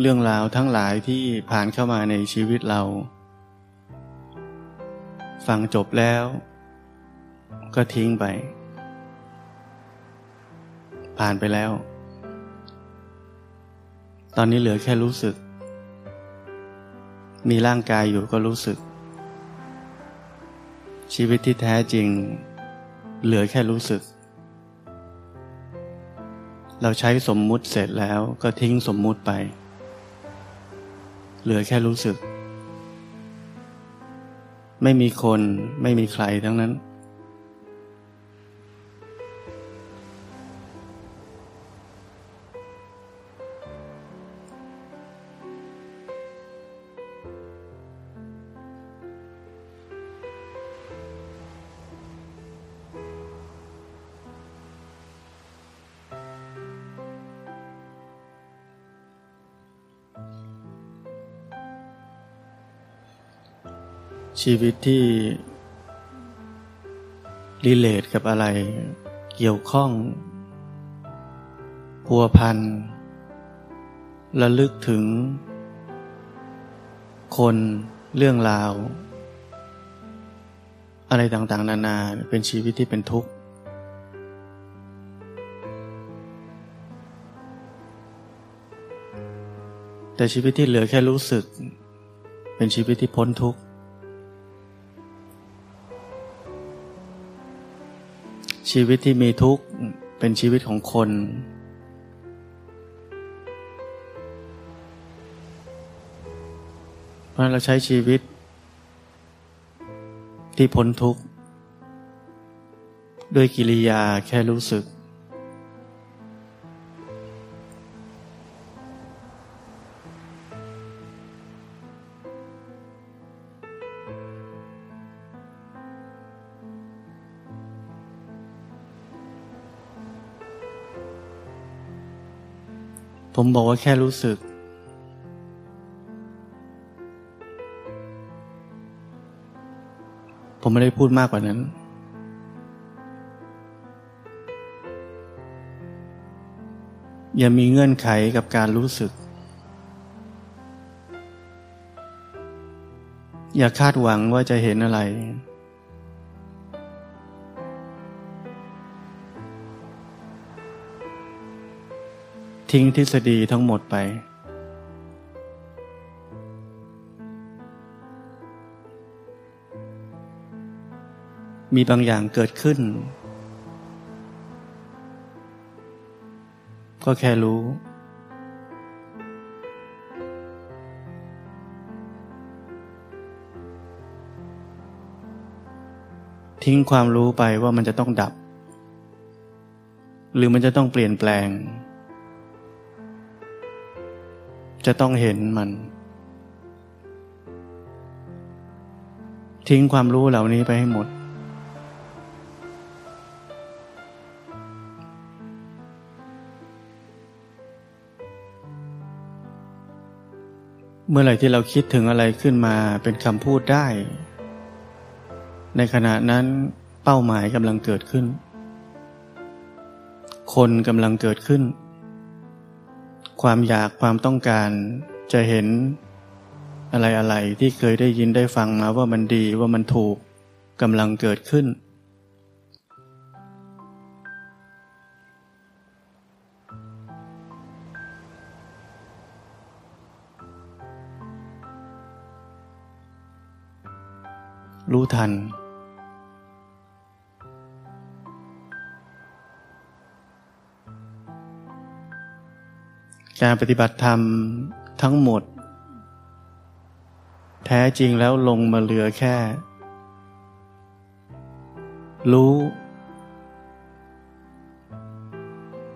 เรื่องราวทั้งหลายที่ผ่านเข้ามาในชีวิตเรา ฟังจบแล้วก็ทิ้งไป ผ่านไปแล้ว ตอนนี้เหลือแค่รู้สึก มีร่างกายอยู่ก็รู้สึก ชีวิตที่แท้จริง เหลือแค่รู้สึก เราใช้สมมุติเสร็จแล้วก็ทิ้งสมมุติไป เหลือแค่รู้สึก ไม่มีคนไม่มีใครทั้งนั้น ชีวิตที่รีเลทกับอะไร เกี่ยวข้อง พัวพันระลึกถึง คนเรื่องราว อะไรต่างๆ นานาเป็นชีวิตที่เป็นทุกข์ แต่ชีวิตที่เหลือแค่รู้สึก เป็นชีวิตที่พ้นทุกข์ ชีวิตที่มีทุกข์เป็นชีวิตของคน เพราะเราใช้ชีวิตที่พ้นทุกข์ ด้วยกิริยาแค่รู้สึก ผมบอกว่าแค่รู้สึก ผมไม่ได้พูดมากกว่านั้น อย่ามีเงื่อนไขกับการรู้สึก อย่าคาดหวังว่าจะเห็นอะไร ทิ้งทฤษฎีทั้งหมดไป มีบางอย่างเกิดขึ้น ก็แค่รู้ ทิ้งความรู้ไปว่ามันจะต้องดับ หรือมันจะต้องเปลี่ยนแปลง จะต้องเห็นมัน ทิ้งความรู้เหล่านี้ไปให้หมด เมื่อไหร่ที่เราคิดถึงอะไรขึ้นมาเป็นคำพูดได้ ในขณะนั้นเป้าหมายกำลังเกิดขึ้น คนกำลังเกิดขึ้น ความอยากความต้องการจะเห็นอะไรอะไรที่เคยได้ยินได้ฟังมาว่ามันดีว่ามันถูกกำลังเกิดขึ้น รู้ทัน การปฏิบัติธรรมทั้งหมด แท้จริงแล้วลงมาเหลือแค่ รู้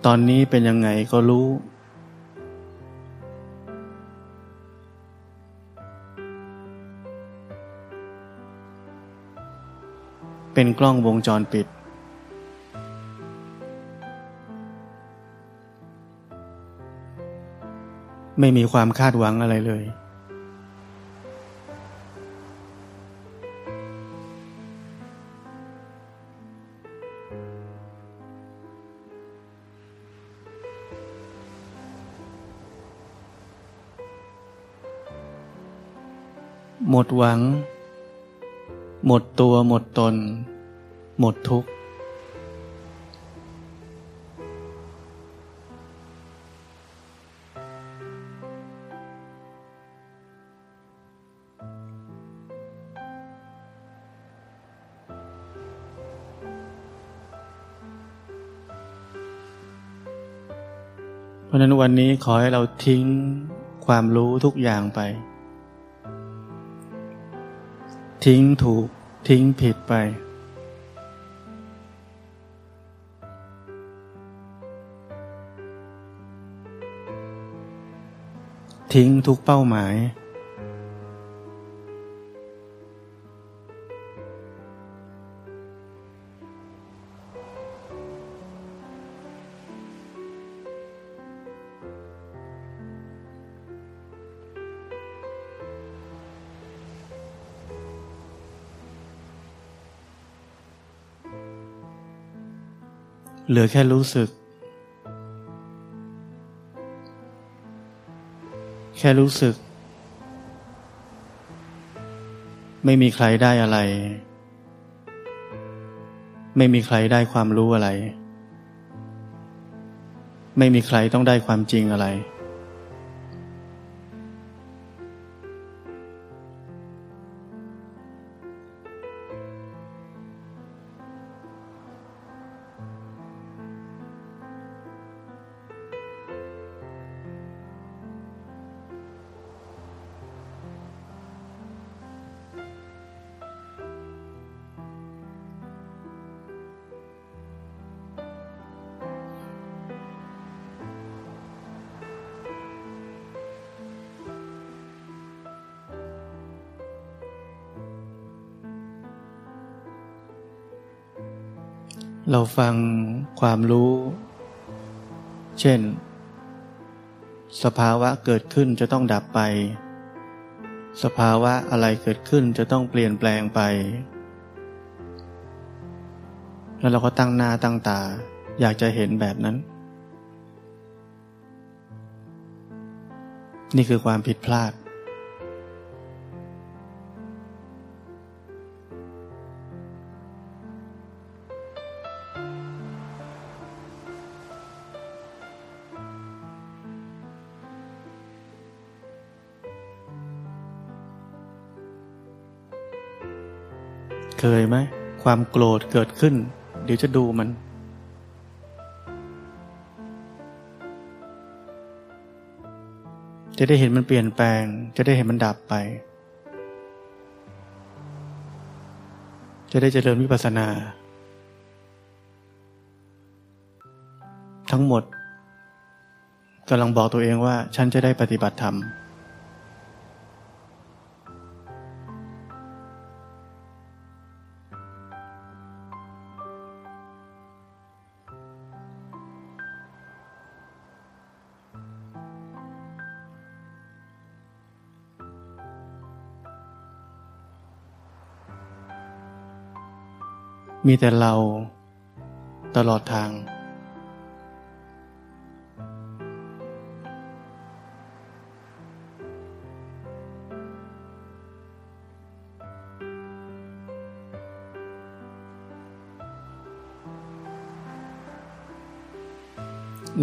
ตอนนี้เป็นยังไงก็รู้ เป็นกล้องวงจรปิด ไม่มีความคาดหวังอะไรเลย หมดหวัง หมดตัวหมดตน หมดทุกข์ วันนี้ขอให้เราทิ้งความรู้ทุกอย่างไป ทิ้งถูกทิ้งผิดไป ทิ้งทุกเป้าหมาย เหลือแค่รู้สึก แค่รู้สึก ไม่มีใครได้อะไร ไม่มีใครได้ความรู้อะไร ไม่มีใครต้องได้ความจริงอะไร เราฟังความรู้ เช่น สภาวะเกิดขึ้นจะต้องดับไป สภาวะอะไรเกิดขึ้นจะต้องเปลี่ยนแปลงไป แล้วเราก็ตั้งหน้าตั้งตา อยากจะเห็นแบบนั้น นี่คือความผิดพลาด เคยไหม ความโกรธเกิดขึ้น เดี๋ยวจะดูมัน จะได้เห็นมันเปลี่ยนแปลง จะได้เห็นมันดับไป จะได้เจริญวิปัสสนา ทั้งหมดกำลังบอกตัวเองว่า ฉันจะได้ปฏิบัติธรรม มีแต่เราตลอดทาง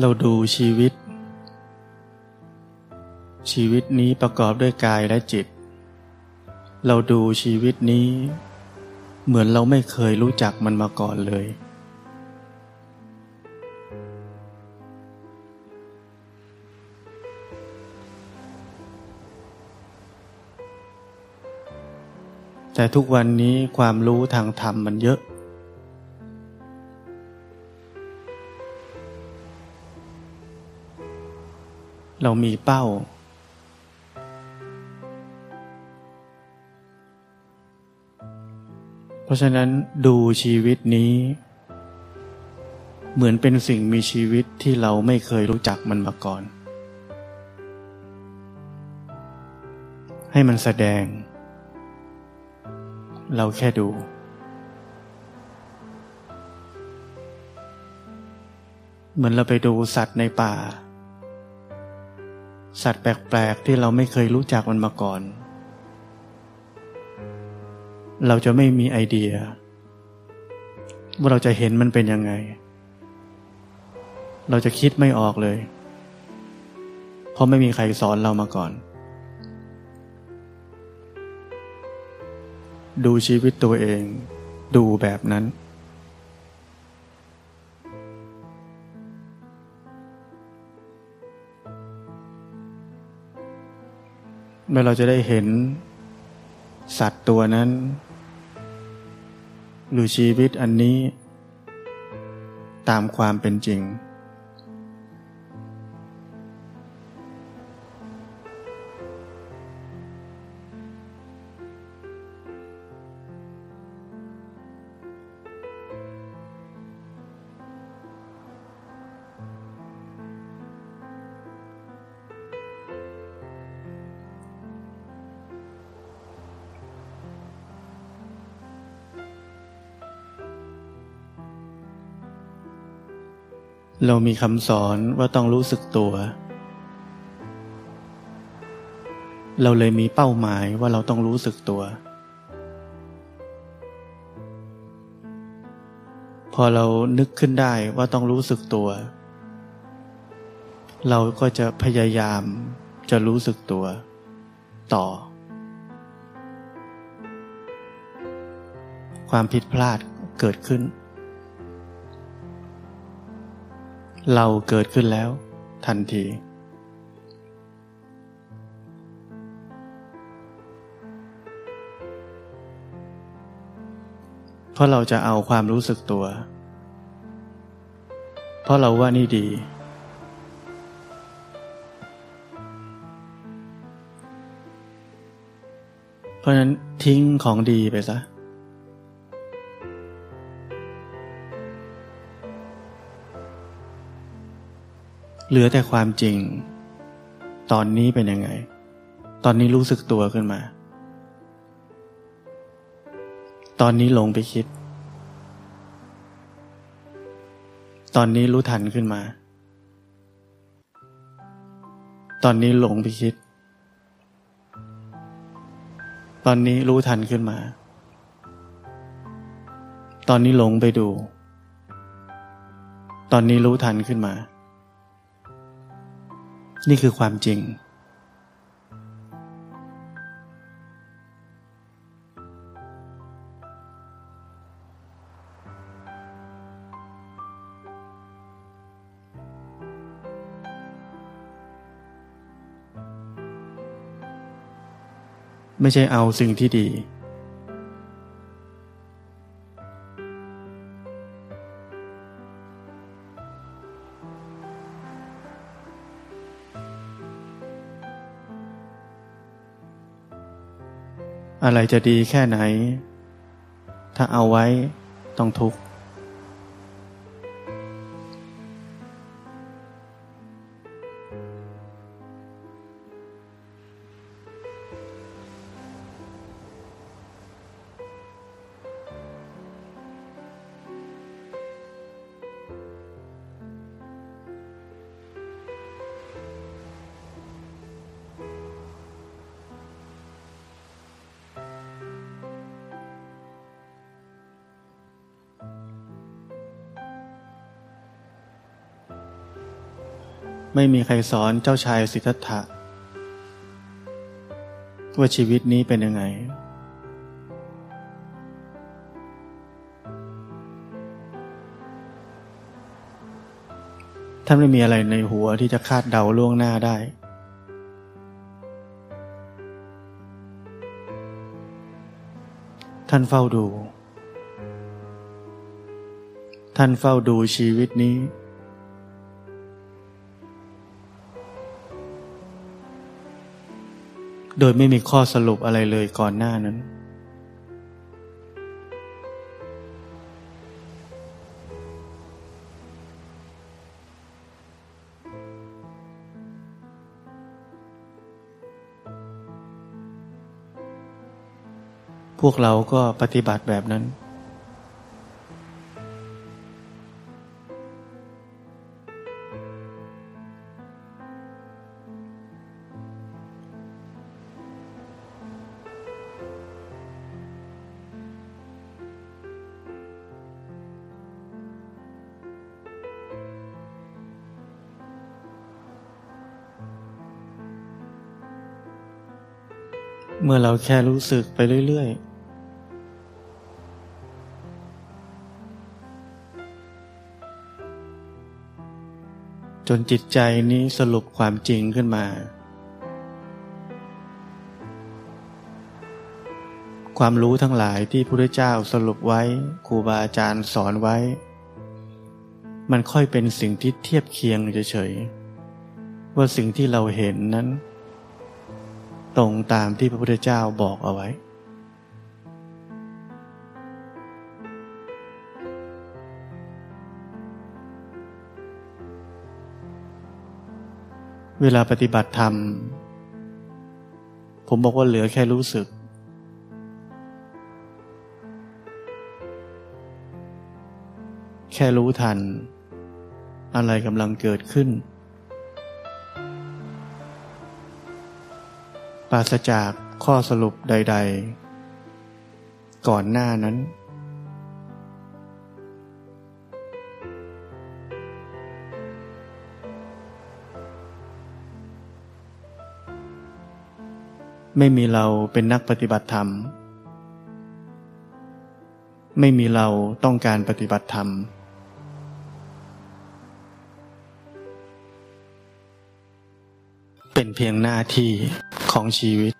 เราดูชีวิต ชีวิตนี้ประกอบด้วยกายและจิต เราดูชีวิตนี้ เหมือนเราไม่เคยรู้จักมันมาก่อนเลย แต่ทุกวันนี้ความรู้ทางธรรมมันเยอะเรามีเป้าะฉะนั้นดูชีวิตนี้ เหมือนเป็นสิ่งมีชีวิตที่เราไม่เคยรู้จักมันมาก่อน ให้มันแสดง เราแค่ดูเหมือนเราไปดูสัตว์ในป่า สัตว์แปลก ๆ ที่เราไม่เคยรู้จักมันมาก่อน เราจะไม่มีไอเดีย ว่าเราจะเห็นมันเป็นยังไง เราจะคิดไม่ออกเลย เพราะไม่มีใครสอนเรามาก่อน ดูชีวิตตัวเอง ดูแบบนั้น เมื่อเราจะได้เห็นสัตว์ตัวนั้น หรือชีวิตอันนี้ ตามความเป็นจริง เรามีคำสอนว่าต้องรู้สึกตัว เราเลยมีเป้าหมายว่าเราต้องรู้สึกตัว พอเรานึกขึ้นได้ว่าต้องรู้สึกตัว เราก็จะพยายามจะรู้สึกตัว ต่อ ความผิดพลาดเกิดขึ้น เราเกิดขึ้นแล้ว ทันที เพราะเราจะเอาความรู้สึกตัว เพราะเราว่านี่ดี เพราะนั้นทิ้งของดีไปซะ เหลือแต่ความจริง ตอนนี้เป็นยังไง ตอนนี้รู้สึกตัวขึ้นมา ตอนนี้หลงไปคิด ตอนนี้รู้ทันขึ้นมา ตอนนี้หลงไปคิด ตอนนี้รู้ทันขึ้นมา ตอนนี้หลงไปดู ตอนนี้รู้ทันขึ้นมา นี่คือความจริง ไม่ใช่เอาสิ่งที่ดี อะไรจะดีแค่ไหน ถ้าเอาไว้ต้องทุกข์ ไม่มีใครสอนเจ้าชายสิทธัตถะว่าชีวิตนี้เป็นยังไง ท่านไม่มีอะไรในหัวที่จะคาดเดาล่วงหน้าได้ ท่านเฝ้าดู ท่านเฝ้าดูชีวิตนี้ โดยไม่มีข้อสรุปอะไรเลยก่อนหน้านั้น พวกเราก็ปฏิบัติแบบนั้น เมื่อเราแค่รู้สึกไปเรื่อย ๆจนจิตใจนี้สรุปความจริงขึ้นมา ความรู้ทั้งหลายที่พระพุทธเจ้าสรุปไว้ครูบาอาจารย์สอนไว้ มันค่อยเป็นสิ่งที่เทียบเคียงเฉยๆว่าสิ่งที่เราเห็นนั้น ตรงตามที่พระพุทธเจ้าบอกเอาไว้ เวลาปฏิบัติธรรม ผมบอกว่าเหลือแค่รู้สึก แค่รู้ทัน อะไรกำลังเกิดขึ้น ราศจากข้อสรุปใด ๆ ก่อนหน้านั้น ไม่มีเราเป็นนักปฏิบัติธรรม ไม่มีเราต้องการปฏิบัติธรรมเป็นเพียงหน้าที่ ของชีวิต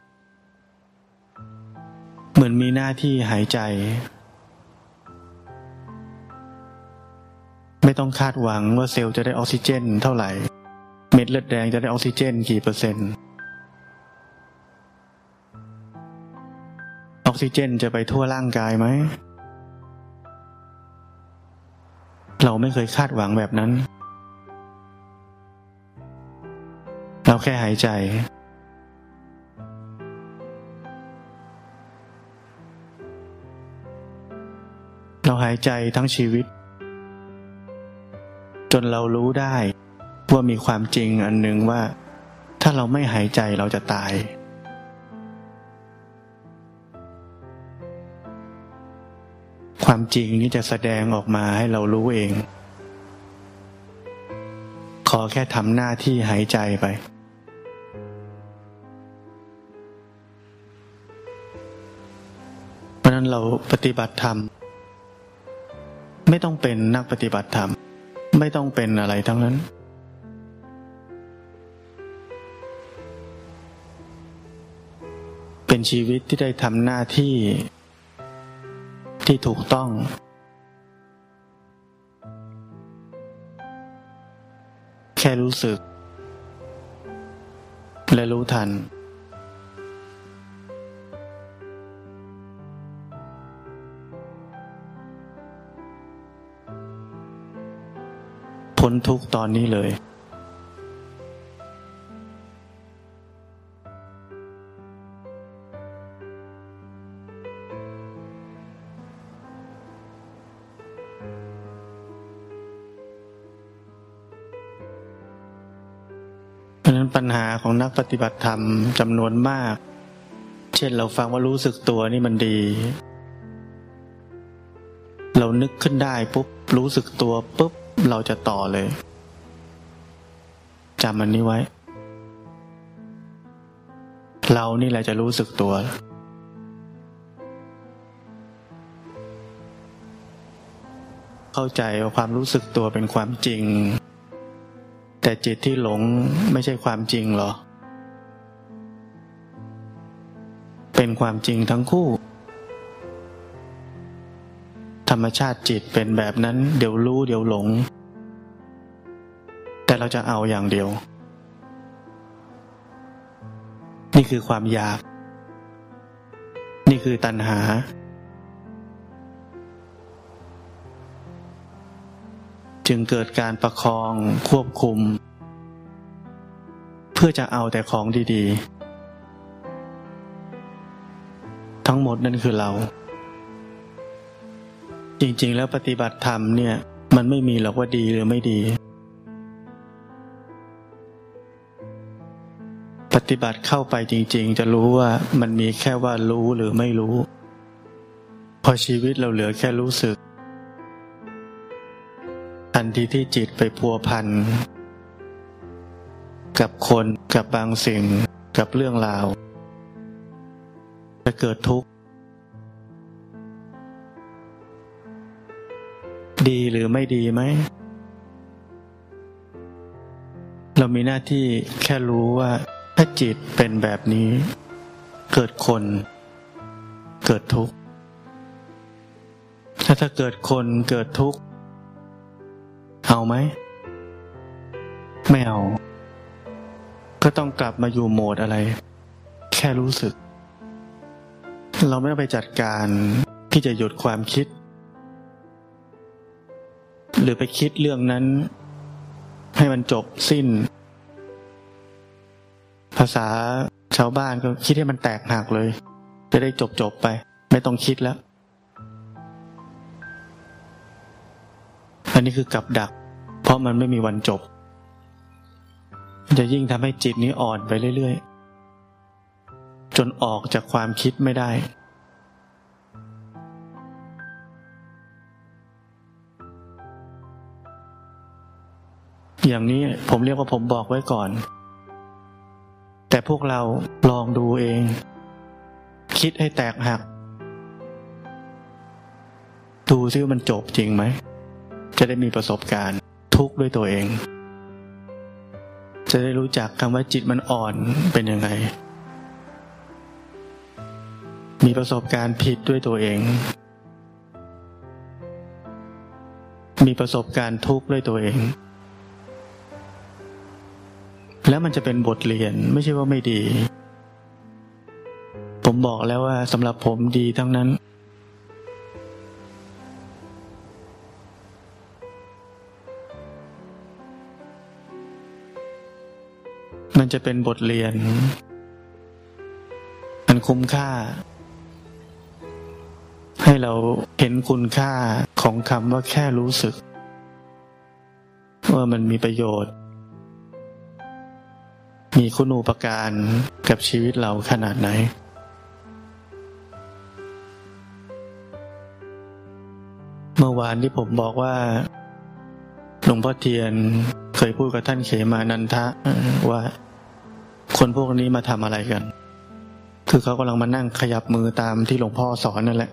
เหมือนมีหน้าที่หายใจ ไม่ต้องคาดหวังว่าเซลล์จะได้ออกซิเจน เท่าไหร่ เม็ดเลือดแดงจะได้ออกซิเจน กี่เปอร์เซ็นต์ออกซิเจนจะไปทั่วร่างกายไหม เราไม่เคยคาดหวังแบบนั้น เราแค่หายใจ เราหายใจทั้งชีวิต จนเรารู้ได้ว่ามีความจริงอันหนึ่งว่า ถ้าเราไม่หายใจเราจะตาย ความจริงนี้จะแสดงออกมาให้เรารู้เอง ขอแค่ทำหน้าที่หายใจไปเพราะนั้นเราปฏิบัติธรรม ไม่ต้องเป็นนักปฏิบัติธรรม ไม่ต้องเป็นอะไรทั้งนั้น เป็นชีวิตที่ได้ทำหน้าที่ที่ถูกต้อง แค่รู้สึก และรู้ทัน พ้นทุกตอนนี้เลยเพราะนั้นปัญหาของนักปฏิบัติธรรมจำนวนมาก เช่นเราฟังว่ารู้สึกตัวนี่มันดี เรานึกขึ้นได้ปุ๊บรู้สึกตัวปุ๊บ เราจะต่อเลยจำมันนี้ไว้ เรานี่แหละจะรู้สึกตัว เข้าใจว่าความรู้สึกตัวเป็นความจริง แต่จิตที่หลงไม่ใช่ความจริงหรอ เป็นความจริงทั้งคู่ ธรรมชาติจิตเป็นแบบนั้น เดี๋ยวรู้เดี๋ยวหลง เราจะเอาอย่างเดียว นี่คือความอยาก นี่คือตัณหา จึงเกิดการประคองควบคุม เพื่อจะเอาแต่ของดีๆ ทั้งหมดนั่นคือเรา จริงๆแล้วปฏิบัติธรรมเนี่ย มันไม่มีหรอกว่าดีหรือไม่ดี ฏิบัติเข้าไปจริง ๆ จะรู้ว่ามันมีแค่ว่ารู้หรือไม่รู้ พอชีวิตเราเหลือแค่รู้สึก ทันทีที่จิตไปพัวพัน กับคนกับบางสิ่งกับเรื่องราว จะเกิดทุกข์ ดีหรือไม่ดีไหมเรามีหน้าที่แค่รู้ว่า ถ้าจิตเป็นแบบนี้ เกิดคน เกิดทุกข์ ถ้าถ้าเกิดคนเกิดทุกข์ เอาไหม ไม่เอา ก็ต้องกลับมาอยู่โหมดอะไร แค่รู้สึก เราไม่ต้องไปจัดการที่จะหยุดความคิด หรือไปคิดเรื่องนั้น ให้มันจบสิ้น ภาษาชาวบ้านก็คิดให้มันแตกหักเลย จะได้จบจบไป ไม่ต้องคิดแล้ว อันนี้คือกับดัก เพราะมันไม่มีวันจบ จะยิ่งทำให้จิตนี้อ่อนไปเรื่อยๆ จนออกจากความคิดไม่ได้อย่างนี้ผมเรียกว่าผมบอกไว้ก่อน แต่พวกเราลองดูเอง คิดให้แตกหัก ดูซิว่ามันจบจริงไหม จะได้มีประสบการณ์ทุกข์ด้วยตัวเอง จะได้รู้จักคำว่าจิตมันอ่อนเป็นยังไง มีประสบการณ์ผิดด้วยตัวเอง มีประสบการณ์ทุกข์ด้วยตัวเอง แล้วมันจะเป็นบทเรียนไม่ใช่ว่าไม่ดี ผมบอกแล้วว่าสำหรับผมดีทั้งนั้น มันจะเป็นบทเรียน มันคุ้มค่า ให้เราเห็นคุณค่าของคำว่าแค่รู้สึก ว่ามันมีประโยชน์ มีคุณูปการกับชีวิตเราขนาดไหน เมื่อวานที่ผมบอกว่าหลวงพ่อเทียนเคยพูดกับท่านเขมานันทะว่า คนพวกนี้มาทำอะไรกัน คือเขากำลังมานั่งขยับมือตามที่หลวงพ่อสอนนั่นแหละ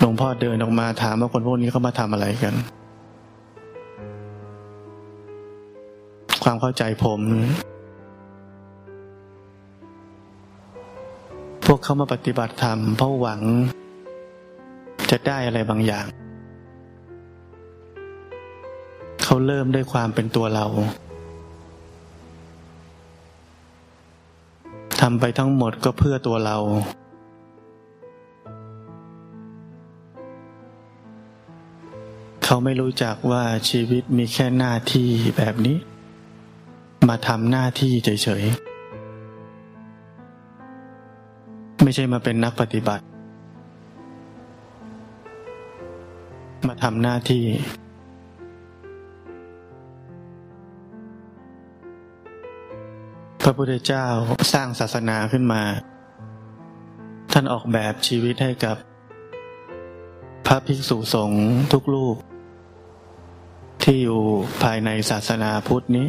หลวงพ่อเดินออกมาถามว่าคนพวกนี้เขามาทำอะไรกัน ความเข้าใจผม พวกเขามาปฏิบัติธรรมเพราะหวัง จะได้อะไรบางอย่าง เขาเริ่มด้วยความเป็นตัวเราทำไปทั้งหมดก็เพื่อตัวเรา เขาไม่รู้จักว่าชีวิตมีแค่หน้าที่แบบนี้ มาทำหน้าที่เฉยๆ ไม่ใช่มาเป็นนักปฏิบัติ มาทำหน้าที่ พระพุทธเจ้าสร้างศาสนาขึ้นมา ท่านออกแบบชีวิตให้กับ พระภิกษุสงฆ์ทุกลูกที่อยู่ภายในศาสนาพุทธนี้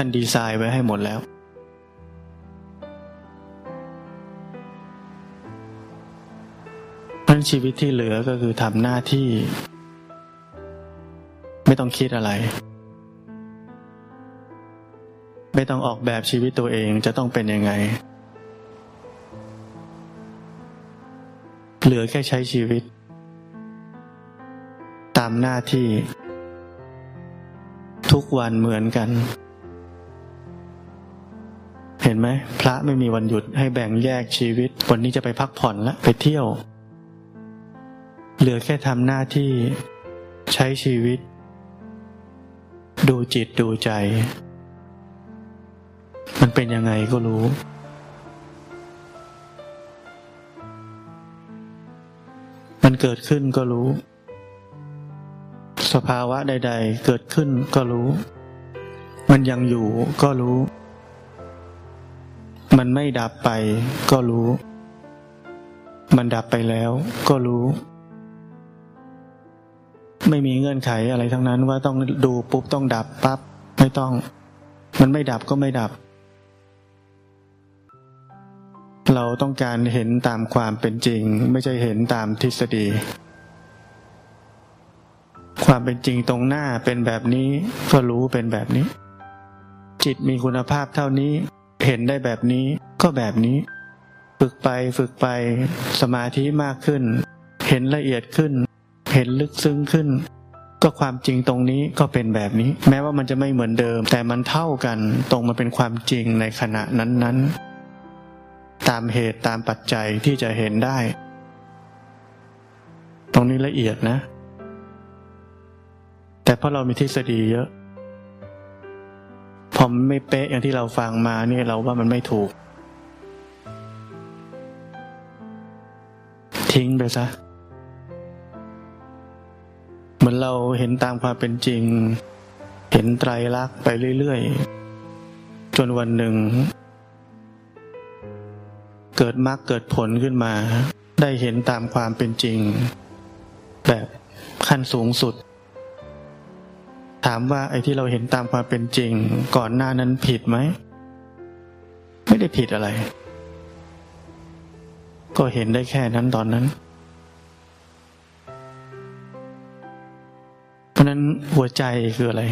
ท่านดีไซน์ไว้ให้หมดแล้วนั้นชีวิตที่เหลือก็คือทำหน้าที่ ไม่ต้องคิดอะไร ไม่ต้องออกแบบชีวิตตัวเองจะต้องเป็นยังไง เหลือแค่ใช้ชีวิต ตามหน้าที่ ทุกวันเหมือนกัน มพระไม่มีวันหยุดให้แบ่งแยกชีวิต วันนี้จะไปพักผ่อนละไปเที่ยว เหลือแค่ทำหน้าที่ใช้ชีวิต ดูจิตดูใจ มันเป็นยังไงก็รู้มันเกิดขึ้นก็รู้ สภาวะใด ๆ เกิดขึ้นก็รู้ มันยังอยู่ก็รู้ มันไม่ดับไปก็รู้ มันดับไปแล้วก็รู้ ไม่มีเงื่อนไขอะไรทั้งนั้นว่าต้องดูปุ๊บต้องดับปั๊บไม่ต้อง มันไม่ดับก็ไม่ดับ เราต้องการเห็นตามความเป็นจริง ไม่ใช่เห็นตามทฤษฎี ความเป็นจริงตรงหน้าเป็นแบบนี้ก็รู้เป็นแบบนี้ จิตมีคุณภาพเท่านี้ เห็นได้แบบนี้ก็แบบนี้ ฝึกไปฝึกไปสมาธิมากขึ้น เห็นละเอียดขึ้น เห็นลึกซึ้งขึ้น ก็ความจริงตรงนี้ก็เป็นแบบนี้ แม้ว่ามันจะไม่เหมือนเดิม แต่มันเท่ากันตรงมาเป็นความจริงในขณะนั้นๆ ตามเหตุตามปัจจัยที่จะเห็นได้ ตรงนี้ละเอียดนะ แต่เพราะเรามีทฤษฎีเยอะ พอไม่เป๊ะอย่างที่เราฟังมาเนี่ยเราว่ามันไม่ถูก ทิ้งไปซะเหมือนเราเห็นตามความเป็นจริง เห็นไตรลักษณ์ไปเรื่อยๆ จนวันหนึ่ง เกิดมรรคเกิดผลขึ้นมา ได้เห็นตามความเป็นจริง แบบขั้นสูงสุด ถามว่าไอ้ที่เราเห็นตามความเป็นจริง ก่อนหน้านั้นผิดไหม ไม่ได้ผิดอะไร ก็เห็นได้แค่นั้นตอนนั้น เพราะนั้นหัวใจคืออะไร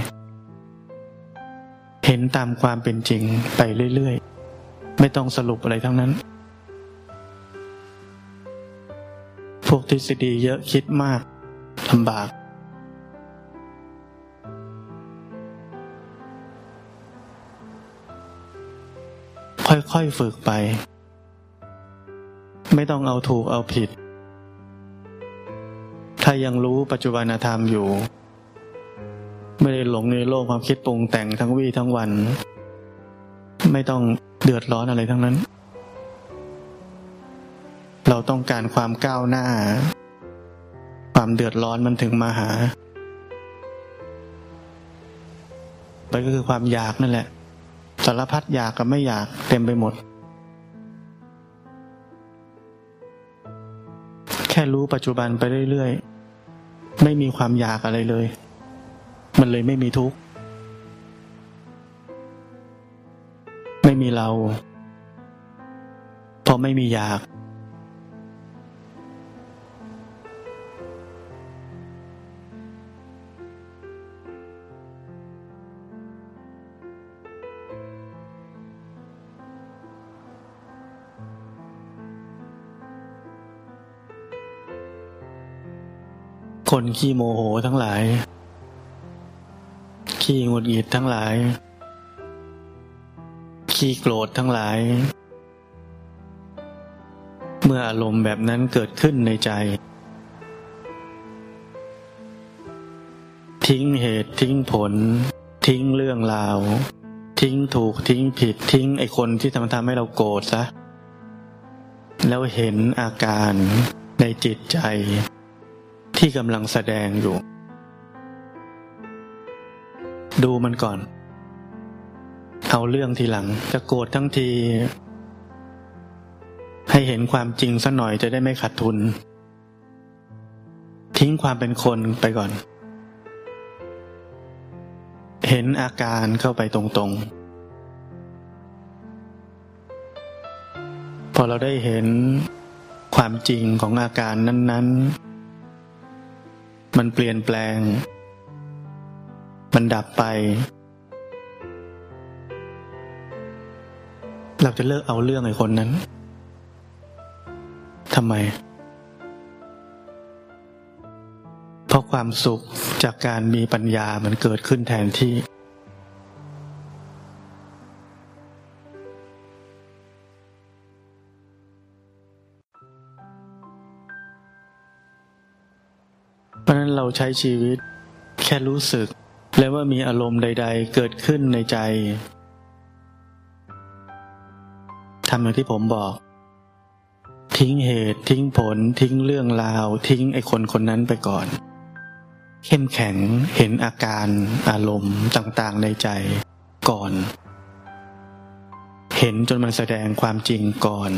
เห็นตามความเป็นจริงไปเรื่อยๆ ไม่ต้องสรุปอะไรทั้งนั้น พวกทฤษฎีเยอะคิดมากลำบาก ค่อยๆฝึกไป ไม่ต้องเอาถูกเอาผิด ถ้ายังรู้ปัจจุบันธรรมอยู่ ไม่ได้หลงในโลกความคิดปรุงแต่งทั้งวี่ทั้งวัน ไม่ต้องเดือดร้อนอะไรทั้งนั้น เราต้องการความก้าวหน้า ความเดือดร้อนมันถึงมาหาไปก็คือความอยากนั่นแหละ สารพัดอยากกับไม่อยากเต็มไปหมด แค่รู้ปัจจุบันไปเรื่อยๆ ไม่มีความอยากอะไรเลย มันเลยไม่มีทุกข์ ไม่มีเราเพราะไม่มีอยาก คนขี้โมโหทั้งหลาย ขี้หงุดหงิดทั้งหลาย ขี้โกรธทั้งหลาย เมื่ออารมณ์แบบนั้นเกิดขึ้นในใจ ทิ้งเหตุทิ้งผล ทิ้งเรื่องราว ทิ้งถูกทิ้งผิดทิ้งไอคนที่ทำทำให้เราโกรธซะแล้วเห็นอาการในจิตใจ ที่กำลังแสดงอยู่ ดูมันก่อน เอาเรื่องทีหลัง จะโกรธทั้งที ให้เห็นความจริงสัหน่อยจะได้ไม่ขาดทุน ทิ้งความเป็นคนไปก่อน เห็นอาการเข้าไปตรงๆ พอเราได้เห็นความจริงของอาการนั้น ๆ มันเปลี่ยนแปลง มันดับไป เราจะเลิกเอาเรื่องไอ้คนนั้นทำไม เพราะความสุขจากการมีปัญญามันเกิดขึ้นแทนที่ ใช้ชีวิต แค่รู้สึก และว่ามีอารมณ์ใด ๆ เกิดขึ้นในใจทำอย่างที่ผมบอก ทิ้งเหตุทิ้งผล ทิ้งเรื่องราว ทิ้งไอ้คนคนนั้นไปก่อน เข้มแข็งเห็นอาการอารมณ์ต่างๆในใจก่อน เห็นจนมันแสดงความจริงก่อน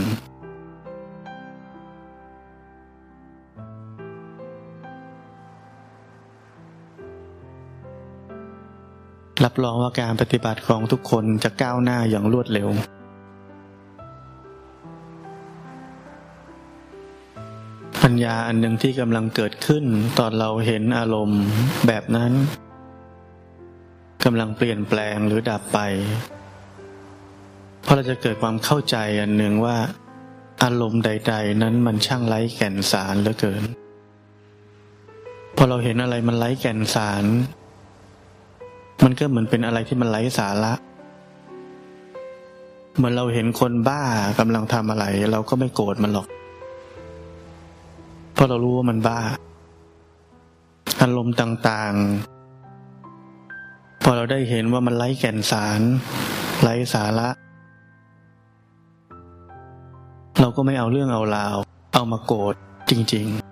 รับรองว่าการปฏิบัติของทุกคนจะก้าวหน้าอย่างรวดเร็ว ปัญญาอันหนึ่งที่กำลังเกิดขึ้นตอนเราเห็นอารมณ์แบบนั้นกำลังเปลี่ยนแปลงหรือดับไป เพราะเราจะเกิดความเข้าใจอันหนึ่งว่า อารมณ์ใด ๆ นั้นมันช่างไร้แก่นสารเหลือเกิน พอเราเห็นอะไรมันไร้แก่นสาร มันก็เหมือนเป็นอะไรที่มันไร้สาระเหมือนเราเห็นคนบ้ากำลังทำอะไร เราก็ไม่โกรธมันหรอก เพราะเรารู้ว่ามันบ้า อารมณ์ต่างๆ พอเราได้เห็นว่ามันไร้แก่นสาร ไร้สาระ เราก็ไม่เอาเรื่องเอาราว เอามาโกรธจริง ๆ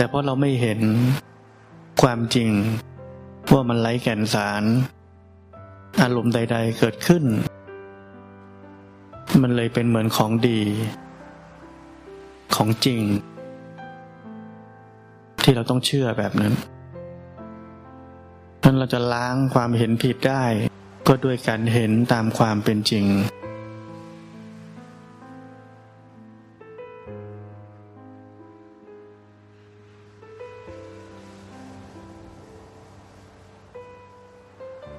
แต่เพราะเราไม่เห็นความจริงว่ามันไร้แก่นสาร อารมณ์ใด ๆ เกิดขึ้น มันเลยเป็นเหมือนของดี ของจริง ที่เราต้องเชื่อแบบนั้นนั้นเราจะล้างความเห็นผิดได้ ก็ด้วยการเห็นตามความเป็นจริง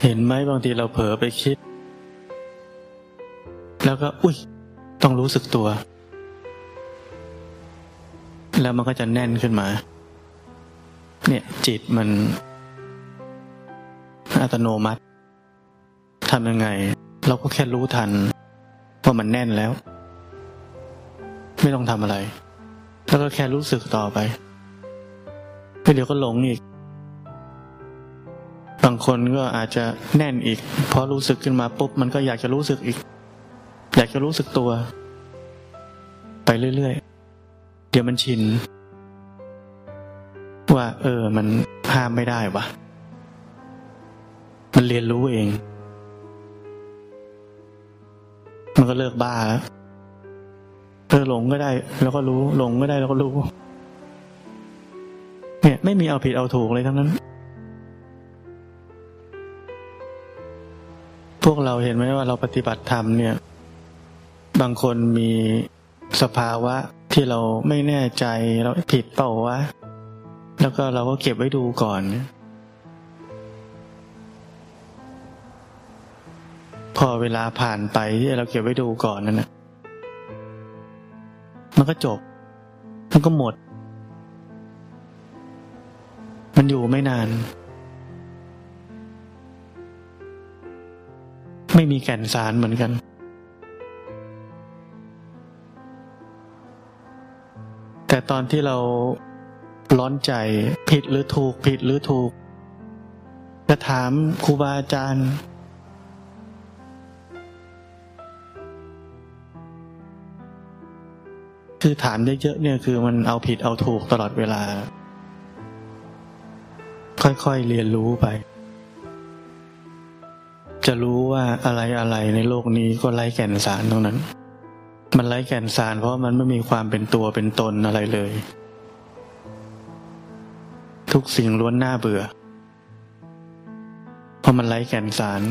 เห็นไหมบางทีเราเผลอไปคิด แล้วก็อุ้ยต้องรู้สึกตัว แล้วมันก็จะแน่นขึ้นมา เนี่ยจิตมัน อัตโนมัติทำยังไง เราก็แค่รู้ทันว่ามันแน่นแล้ว ไม่ต้องทำอะไร แล้วก็แค่รู้สึกต่อไปเดี๋ยวก็หลงอีก คนก็อาจจะแน่นอีกพอรู้สึกขึ้นมาปุ๊บมันก็อยากจะรู้สึกอีก อยากจะรู้สึกตัว ไปเรื่อยๆ เดี๋ยวมันชิน ว่า เออ มันห้ามไม่ได้วะมันเรียนรู้เอง มันก็เลิกบ้าแล้วเออหลงก็ได้ แล้วก็รู้ หลงก็ได้แล้วก็รู้ เนี่ย ไม่มีเอาผิดเอาถูกเลยทั้งนั้น พวกเราเห็นไหมว่าเราปฏิบัติธรรมเนี่ย บางคนมีสภาวะที่เราไม่แน่ใจเราผิดเปล่าวะ แล้วก็เราก็เก็บไว้ดูก่อน พอเวลาผ่านไปที่เราเก็บไว้ดูก่อนนั่นนะมันก็จบ มันก็หมด มันอยู่ไม่นาน ไม่มีแก่นสารเหมือนกันแต่ตอนที่เราร้อนใจผิดหรือถูกผิดหรือถูก จะถามครูบาอาจารย์ คือถามเยอะๆเนี่ยคือมันเอาผิดเอาถูกตลอดเวลา ค่อยๆเรียนรู้ไป จะรู้ว่าอะไรอะไรในโลกนี้ก็ไร้แก่นสารตรงนั้น มันไร้แก่นสารเพราะมันไม่มีความเป็นตัวเป็นตนอะไรเลย ทุกสิ่งล้วนน่าเบื่อ เพราะมันไร้แก่นสาร